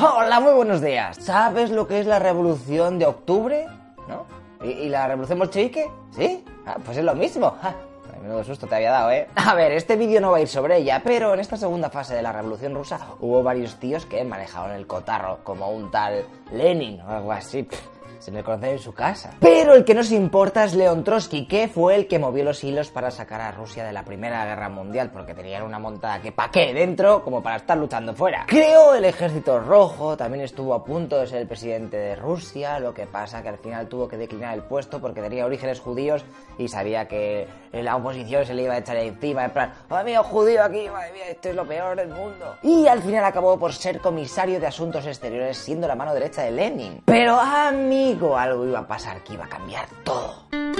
Hola, muy buenos días. ¿Sabes lo que es la revolución de octubre? ¿No? ¿Y, la revolución bolchevique? ¿Sí? Ah, pues es lo mismo. Ah, menudo susto te había dado, ¿eh? A ver, este vídeo no va a ir sobre ella, pero en esta segunda fase de la revolución rusa hubo varios tíos que manejaron el cotarro, como un tal Lenin o algo así se le conoce en su casa. Pero el que nos importa es León Trotsky, que fue el que movió los hilos para sacar a Rusia de la Primera Guerra Mundial, porque tenían una montada que pa' qué dentro, como para estar luchando fuera. Creó el Ejército Rojo, también estuvo a punto de ser el presidente de Rusia, lo que pasa que al final tuvo que declinar el puesto porque tenía orígenes judíos y sabía que la oposición se le iba a echar encima, en plan, ¡oh, mío, judío aquí, madre mía, esto es lo peor del mundo! Y al final acabó por ser comisario de Asuntos Exteriores, siendo la mano derecha de Lenin. Pero a mí algo iba a pasar que iba a cambiar todo.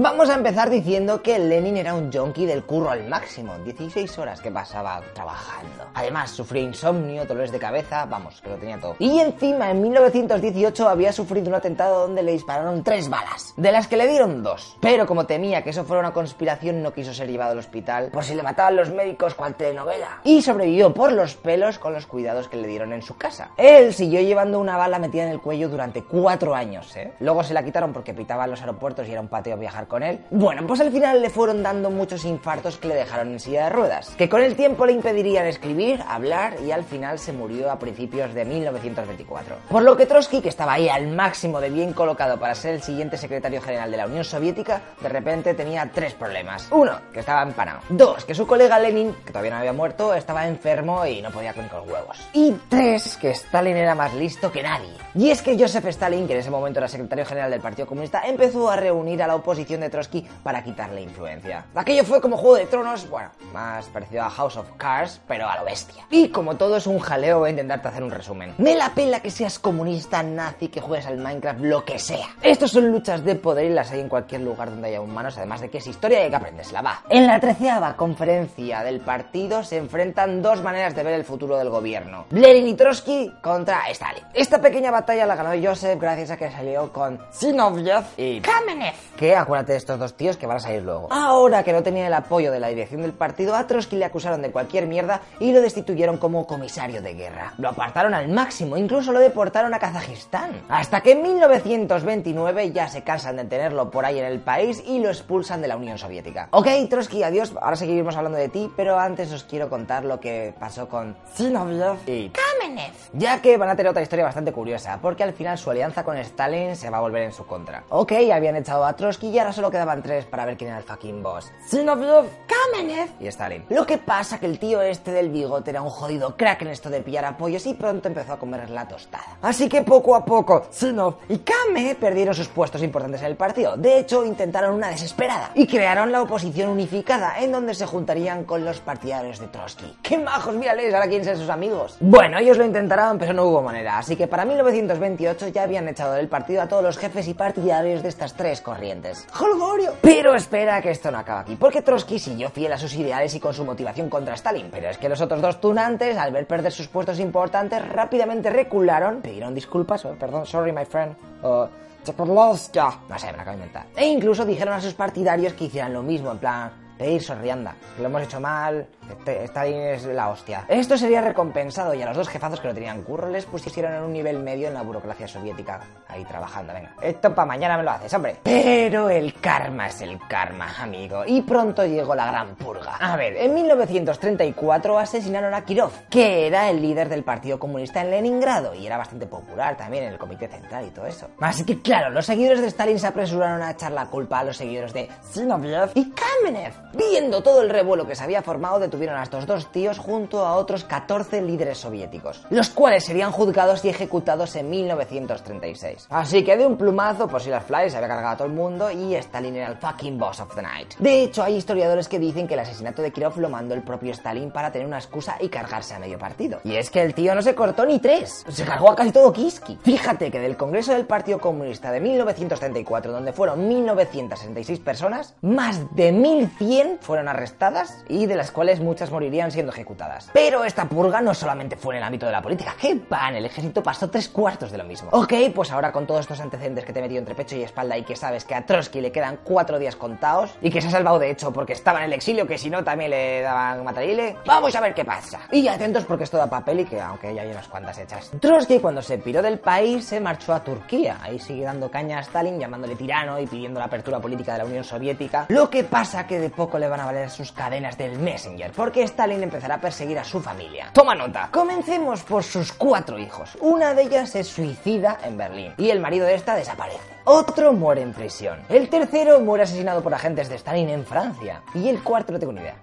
Vamos a empezar diciendo que Lenin era un junkie del curro al máximo, 16 horas que pasaba trabajando. Además, sufría insomnio, dolores de cabeza, vamos, que lo tenía todo. Y encima, en 1918 había sufrido un atentado donde le dispararon tres balas, de las que le dieron dos. Pero como temía que eso fuera una conspiración, no quiso ser llevado al hospital por si le mataban los médicos cual telenovela. Y sobrevivió por los pelos con los cuidados que le dieron en su casa. Él siguió llevando una bala metida en el cuello durante cuatro años, ¿eh? Luego se la quitaron porque pitaba en los aeropuertos y era un pateo viajar con él. Bueno, pues al final le fueron dando muchos infartos que le dejaron en silla de ruedas, que con el tiempo le impedirían escribir, hablar y al final se murió a principios de 1924. Por lo que Trotsky, que estaba ahí al máximo de bien colocado para ser el siguiente secretario general de la Unión Soviética, de repente tenía tres problemas. Uno, que estaba empanado. Dos, que su colega Lenin, que todavía no había muerto, estaba enfermo y no podía con los huevos. Y tres, que Stalin era más listo que nadie. Y es que Joseph Stalin, que en ese momento era secretario general del Partido Comunista, empezó a reunir a la oposición de Trotsky para quitarle influencia. Aquello fue como Juego de Tronos, bueno, más parecido a House of Cards, pero a lo bestia. Y como todo es un jaleo, voy a intentarte hacer un resumen. Me la pela que seas comunista, nazi, que juegues al Minecraft, lo que sea. Estos son luchas de poder y las hay en cualquier lugar donde haya humanos, además de que es historia y hay que aprenderla, va. En la treceava conferencia del partido se enfrentan dos maneras de ver el futuro del gobierno. Lenin y Trotsky contra Stalin. Esta pequeña batalla la ganó Joseph gracias a que salió con Zinoviev y Kamenev. Que acuérdate de estos dos tíos que van a salir luego. Ahora que no tenía el apoyo de la dirección del partido, a Trotsky le acusaron de cualquier mierda y lo destituyeron como comisario de guerra. Lo apartaron al máximo, incluso lo deportaron a Kazajistán. Hasta que en 1929 ya se cansan de tenerlo por ahí en el país y lo expulsan de la Unión Soviética. Ok, Trotsky, adiós, ahora seguiremos hablando de ti, pero antes os quiero contar lo que pasó con Zinoviev y Kamenev. Ya que van a tener otra historia bastante curiosa, porque al final su alianza con Stalin se va a volver en su contra. Ok, habían echado a Trotsky y ahora solo quedaban tres para ver quién era el fucking boss. Zinoviev, Kamenev y Stalin. Lo que pasa que el tío este del bigote era un jodido crack en esto de pillar apoyos y pronto empezó a comer la tostada. Así que poco a poco, Zinov y Kame perdieron sus puestos importantes en el partido. De hecho, intentaron una desesperada y crearon la oposición unificada, en donde se juntarían con los partidarios de Trotsky. ¡Qué majos! Mírales, ahora quieren ser sus amigos. Bueno, ellos lo intentaron, pero no hubo manera. Así que para 1928 ya habían echado del partido a todos los jefes y partidarios de estas tres corrientes. ¡Holgorio! Pero espera que esto no acaba aquí, porque Trotsky siguió fiel a sus ideales y con su motivación contra Stalin. Pero es que los otros dos tunantes, al ver perder sus puestos importantes, rápidamente recularon, pidieron disculpas, oh, perdón, sorry my friend, o... no sé, me la acabo de inventar. E incluso dijeron a sus partidarios que hicieran lo mismo, en plan, pedir sorrianda, lo hemos hecho mal, este, Stalin es la hostia. Esto sería recompensado y a los dos jefazos que lo tenían curro les pusieron en un nivel medio en la burocracia soviética. Ahí trabajando, venga. Esto para mañana me lo haces, hombre. Pero el karma es el karma, amigo. Y pronto llegó la gran purga. A ver, en 1934 asesinaron a Kirov, que era el líder del Partido Comunista en Leningrado y era bastante popular también en el Comité Central y todo eso. Así que claro, los seguidores de Stalin se apresuraron a echar la culpa a los seguidores de Zinoviev y Kamenev. Viendo todo el revuelo que se había formado, de tuvieron a estos dos tíos junto a otros 14 líderes soviéticos, los cuales serían juzgados y ejecutados en 1936. Así que de un plumazo, por si las flies se había cargado a todo el mundo y Stalin era el fucking boss of the night. De hecho, hay historiadores que dicen que el asesinato de Kirov lo mandó el propio Stalin para tener una excusa y cargarse a medio partido. Y es que el tío no se cortó ni tres, se cargó a casi todo Kiski. Fíjate que del Congreso del Partido Comunista de 1934, donde fueron 1966 personas, más de 1100 100 fueron arrestadas y de las cuales muchas morirían siendo ejecutadas. Pero esta purga no solamente fue en el ámbito de la política, que va, en el ejército pasó tres cuartos de lo mismo. Ok, pues ahora con todos estos antecedentes que te he metido entre pecho y espalda y que sabes que a Trotsky le quedan cuatro días contados y que se ha salvado de hecho porque estaba en el exilio, que si no también le daban matarile, vamos a ver qué pasa. Y atentos porque esto da papel y que aunque ya hay unas cuantas hechas. Trotsky cuando se piró del país se marchó a Turquía, ahí sigue dando caña a Stalin llamándole tirano y pidiendo la apertura política de la Unión Soviética, lo que pasa que de poco le van a valer sus cadenas del Messenger, porque Stalin empezará a perseguir a su familia. Toma nota. Comencemos por sus cuatro hijos. Una de ellas se suicida en Berlín y el marido de esta desaparece. Otro muere en prisión. El tercero muere asesinado por agentes de Stalin en Francia. Y el cuarto no tengo ni idea.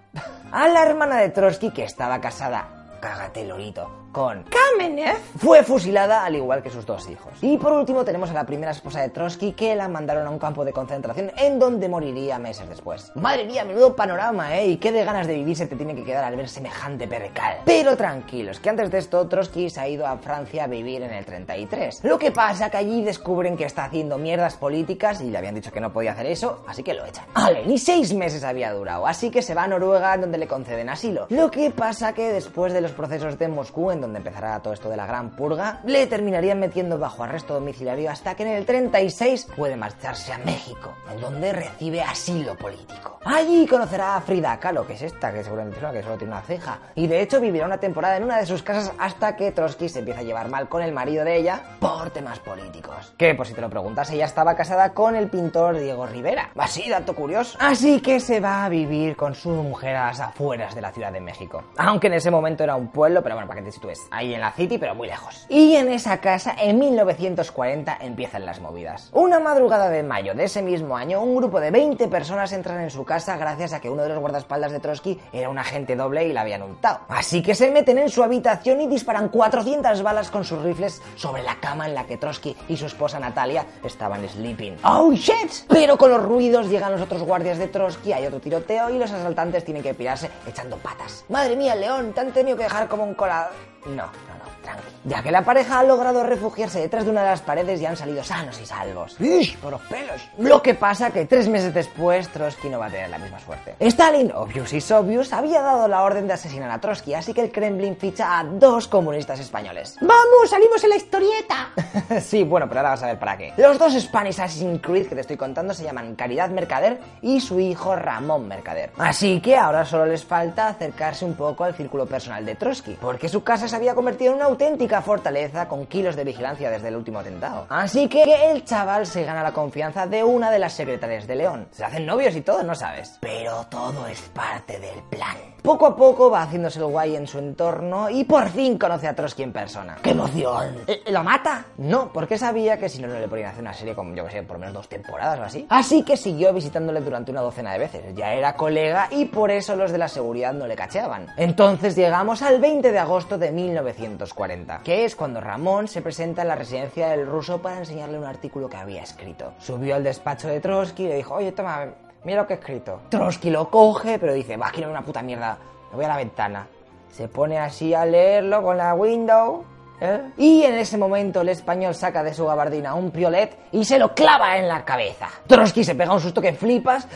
A la hermana de Trotsky, que estaba casada, cágate lorito, con Kamenev, fue fusilada al igual que sus dos hijos. Y por último tenemos a la primera esposa de Trotsky que la mandaron a un campo de concentración en donde moriría meses después. Madre mía, menudo panorama, ¿eh? Y qué de ganas de vivir se te tiene que quedar al ver semejante percal. Pero tranquilos, que antes de esto Trotsky se ha ido a Francia a vivir en el 33. Lo que pasa que allí descubren que está haciendo mierdas políticas y le habían dicho que no podía hacer eso, así que lo echan. Vale, ni seis meses había durado, así que se va a Noruega donde le conceden asilo. Lo que pasa que después de los procesos de Moscú en donde empezará todo esto de la gran purga, le terminarían metiendo bajo arresto domiciliario hasta que en el 36 puede marcharse a México, en donde recibe asilo político. Allí conocerá a Frida Kahlo, que es esta, que seguramente es una que solo tiene una ceja, y de hecho vivirá una temporada en una de sus casas hasta que Trotsky se empieza a llevar mal con el marido de ella por temas políticos. Que, por si te lo preguntas, ella estaba casada con el pintor Diego Rivera. Así, dato curioso. Así que se va a vivir con su mujer a las afueras de la Ciudad de México. Aunque en ese momento era un pueblo, pero bueno, para que te sitúes ahí en la City, pero muy lejos. Y en esa casa, en 1940, empiezan las movidas. Una madrugada de mayo de ese mismo año, un grupo de 20 personas entran en su casa gracias a que uno de los guardaespaldas de Trotsky era un agente doble y la habían untado. Así que se meten en su habitación y disparan 400 balas con sus rifles sobre la cama en la que Trotsky y su esposa Natalia estaban sleeping. ¡Oh, shit! Pero con los ruidos llegan los otros guardias de Trotsky, hay otro tiroteo y los asaltantes tienen que pirarse echando patas. Madre mía, León, te han tenido que dejar como un colado. No, no, no, tranqui. Ya que la pareja ha logrado refugiarse detrás de una de las paredes y han salido sanos y salvos. ¡Ish! Por los pelos. Lo que pasa que tres meses después Trotsky no va a tener la misma suerte. Stalin, obvious is obvious, había dado la orden de asesinar a Trotsky, así que el Kremlin ficha a dos comunistas españoles. ¡Vamos! ¡Salimos en la historieta! sí, bueno, pero ahora vas a ver para qué. Los dos Spanish Assassin's Creed que te estoy contando se llaman Caridad Mercader y su hijo Ramón Mercader. Así que ahora solo les falta acercarse un poco al círculo personal de Trotsky, porque su casa se había convertido en una auténtica fortaleza con kilos de vigilancia desde el último atentado. Así que el chaval se gana la confianza de una de las secretarias de León. Se hacen novios y todo, no sabes. Pero todo es parte del plan. Poco a poco va haciéndose el guay en su entorno y por fin conoce a Trotsky en persona. ¡Qué emoción! ¿Eh, ¿Lo mata? No, porque sabía que si no, no le podían hacer una serie con, yo que sé, por menos dos temporadas o así. Así que siguió visitándole durante una docena de veces. Ya era colega y por eso los de la seguridad no le cacheaban. Entonces llegamos al 20 de agosto de 1940, que es cuando Ramón se presenta en la residencia del ruso para enseñarle un artículo que había escrito. Subió al despacho de Trotsky y le dijo, oye, toma, mira lo que he escrito. Trotsky lo coge, pero dice, va, quiero una puta mierda, me voy a la ventana. Se pone así a leerlo con la window ¿Eh? Y en ese momento el español saca de su gabardina un piolet y se lo clava en la cabeza. Trotsky se pega un susto que flipas,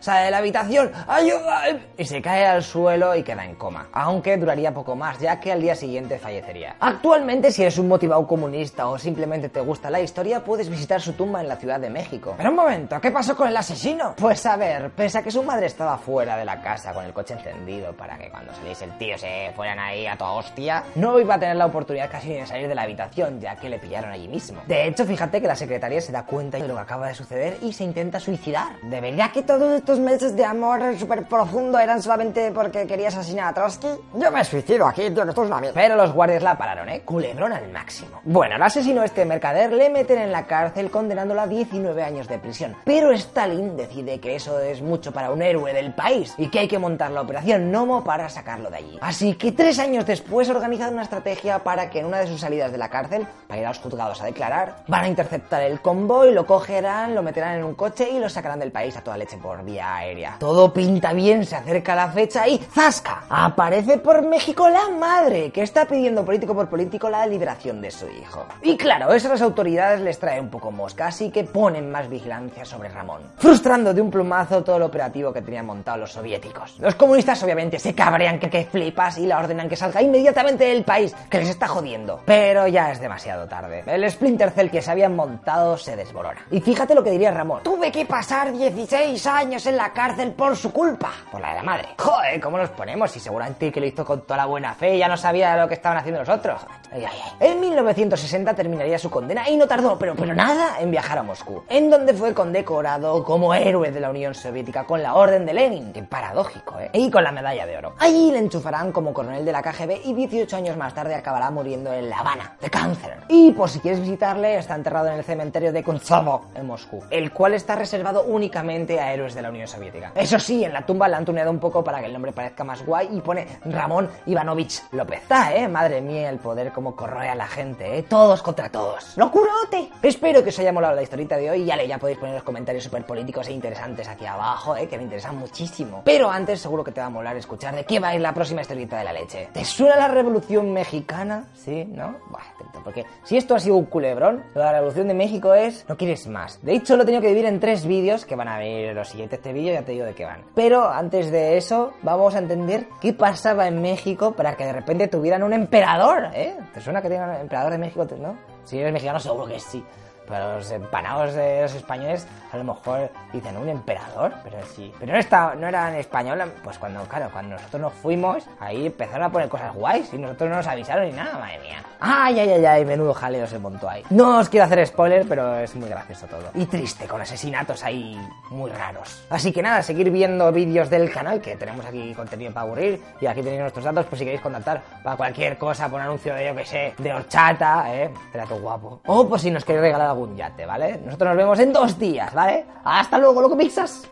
sale de la habitación, ¡ayuda! Y se cae al suelo y queda en coma. Aunque duraría poco más, ya que al día siguiente fallecería. Actualmente, si eres un motivado comunista o simplemente te gusta la historia, puedes visitar su tumba en la Ciudad de México. Pero un momento, ¿qué pasó con el asesino? Pues a ver, pese a que su madre estaba fuera de la casa con el coche encendido para que cuando saliese el tío se fueran ahí a toda hostia, no iba a tener la oportunidad casi de salir de la habitación, ya que le pillaron allí mismo. De hecho, fíjate que la secretaria se da cuenta de lo que acaba de suceder y se intenta suicidar. ¿De verdad que todos estos meses de amor súper profundo eran solamente porque querías asesinar a Trotsky? Yo me suicido aquí, tío, que esto es una mierda. Pero los guardias la pararon, ¿eh? Culebrón al máximo. Bueno, el asesino este mercader le meten en la cárcel condenándolo a 19 años de prisión. Pero Stalin decide que eso es mucho para un héroe del país y que hay que montar la operación Nomo para sacarlo de allí. Así que tres años después organizan una estrategia para que en una de sus salidas de la cárcel para ir a los juzgados a declarar. Van a interceptar el convoy, lo cogerán, lo meterán en un coche y lo sacarán del país a toda leche por vía aérea. Todo pinta bien, se acerca la fecha y ¡zasca! Aparece por México la madre, que está pidiendo político por político la liberación de su hijo. Y claro, eso a las autoridades les trae un poco mosca, así que ponen más vigilancia sobre Ramón, frustrando de un plumazo todo el operativo que tenían montado los soviéticos. Los comunistas obviamente se cabrean que, que flipas y la ordenan que salga inmediatamente del país, que les está jodiendo. Pero ya es demasiado tarde. El Splinter Cell que se habían montado se desborona. Y fíjate lo que diría Ramón. Tuve que pasar 16 años en la cárcel por su culpa. Por la de la madre. Joder, ¿cómo nos ponemos? Y seguramente que lo hizo con toda la buena fe y ya no sabía lo que estaban haciendo los otros. En 1960 terminaría su condena y no tardó, pero, pero nada, en viajar a Moscú, en donde fue condecorado como héroe de la Unión Soviética con la Orden de Lenin, que paradójico, ¿eh? Y con la medalla de oro. Allí le enchufarán como coronel de la KGB y 18 años más tarde acabará muriendo en La Habana, de cáncer. Y por si quieres visitarle, está enterrado en el cementerio de Kuntsovo, en Moscú, el cual está reservado únicamente a héroes de la Unión Soviética. Eso sí, en la tumba le han tuneado un poco para que el nombre parezca más guay y pone Ramón Ivanovich López. Está, ¿eh? Madre mía, el poder como corroe a la gente, ¿eh? Todos contra todos. ¡Locurote! Espero que os haya molado la historieta de hoy ya, ya podéis poner los comentarios súper políticos e interesantes aquí abajo, ¿eh? Que me interesan muchísimo. Pero antes seguro que te va a molar escuchar de qué va a ir la próxima historieta de la leche. ¿Te suena la Revolución Mexicana? ¿Sí? ¿No? Buah, atento, porque si esto ha sido un culebrón, la Revolución de México es... No quieres más. De hecho, lo he tenido que dividir en tres vídeos que van a ver los siguientes este vídeo, ya te digo de qué van. Pero antes de eso, vamos a entender qué pasaba en México para que de repente tuvieran un emperador, ¿eh? ¿Te suena que tengan un emperador de México, no? Si eres mexicano, seguro que sí. Pero los empanados de los españoles a lo mejor dicen un emperador, pero sí. Pero no, está, no eran. Pues cuando, claro, cuando nosotros nos fuimos, ahí empezaron a poner cosas guays y nosotros no nos avisaron ni nada, madre mía. Ay, ay, ay, ay, menudo jaleo se montó ahí. No os quiero hacer spoiler, pero es muy gracioso todo. Y triste, con asesinatos ahí muy raros. Así que nada, seguir viendo vídeos del canal, que tenemos aquí contenido para aburrir. Y aquí tenéis nuestros datos, por si queréis contactar para cualquier cosa, por un anuncio de, yo que sé, de horchata, ¿eh? Trato guapo. O por si nos queréis regalar yate, ¿vale? Nosotros nos vemos en dos días, ¿vale? Hasta luego, loco pizzas.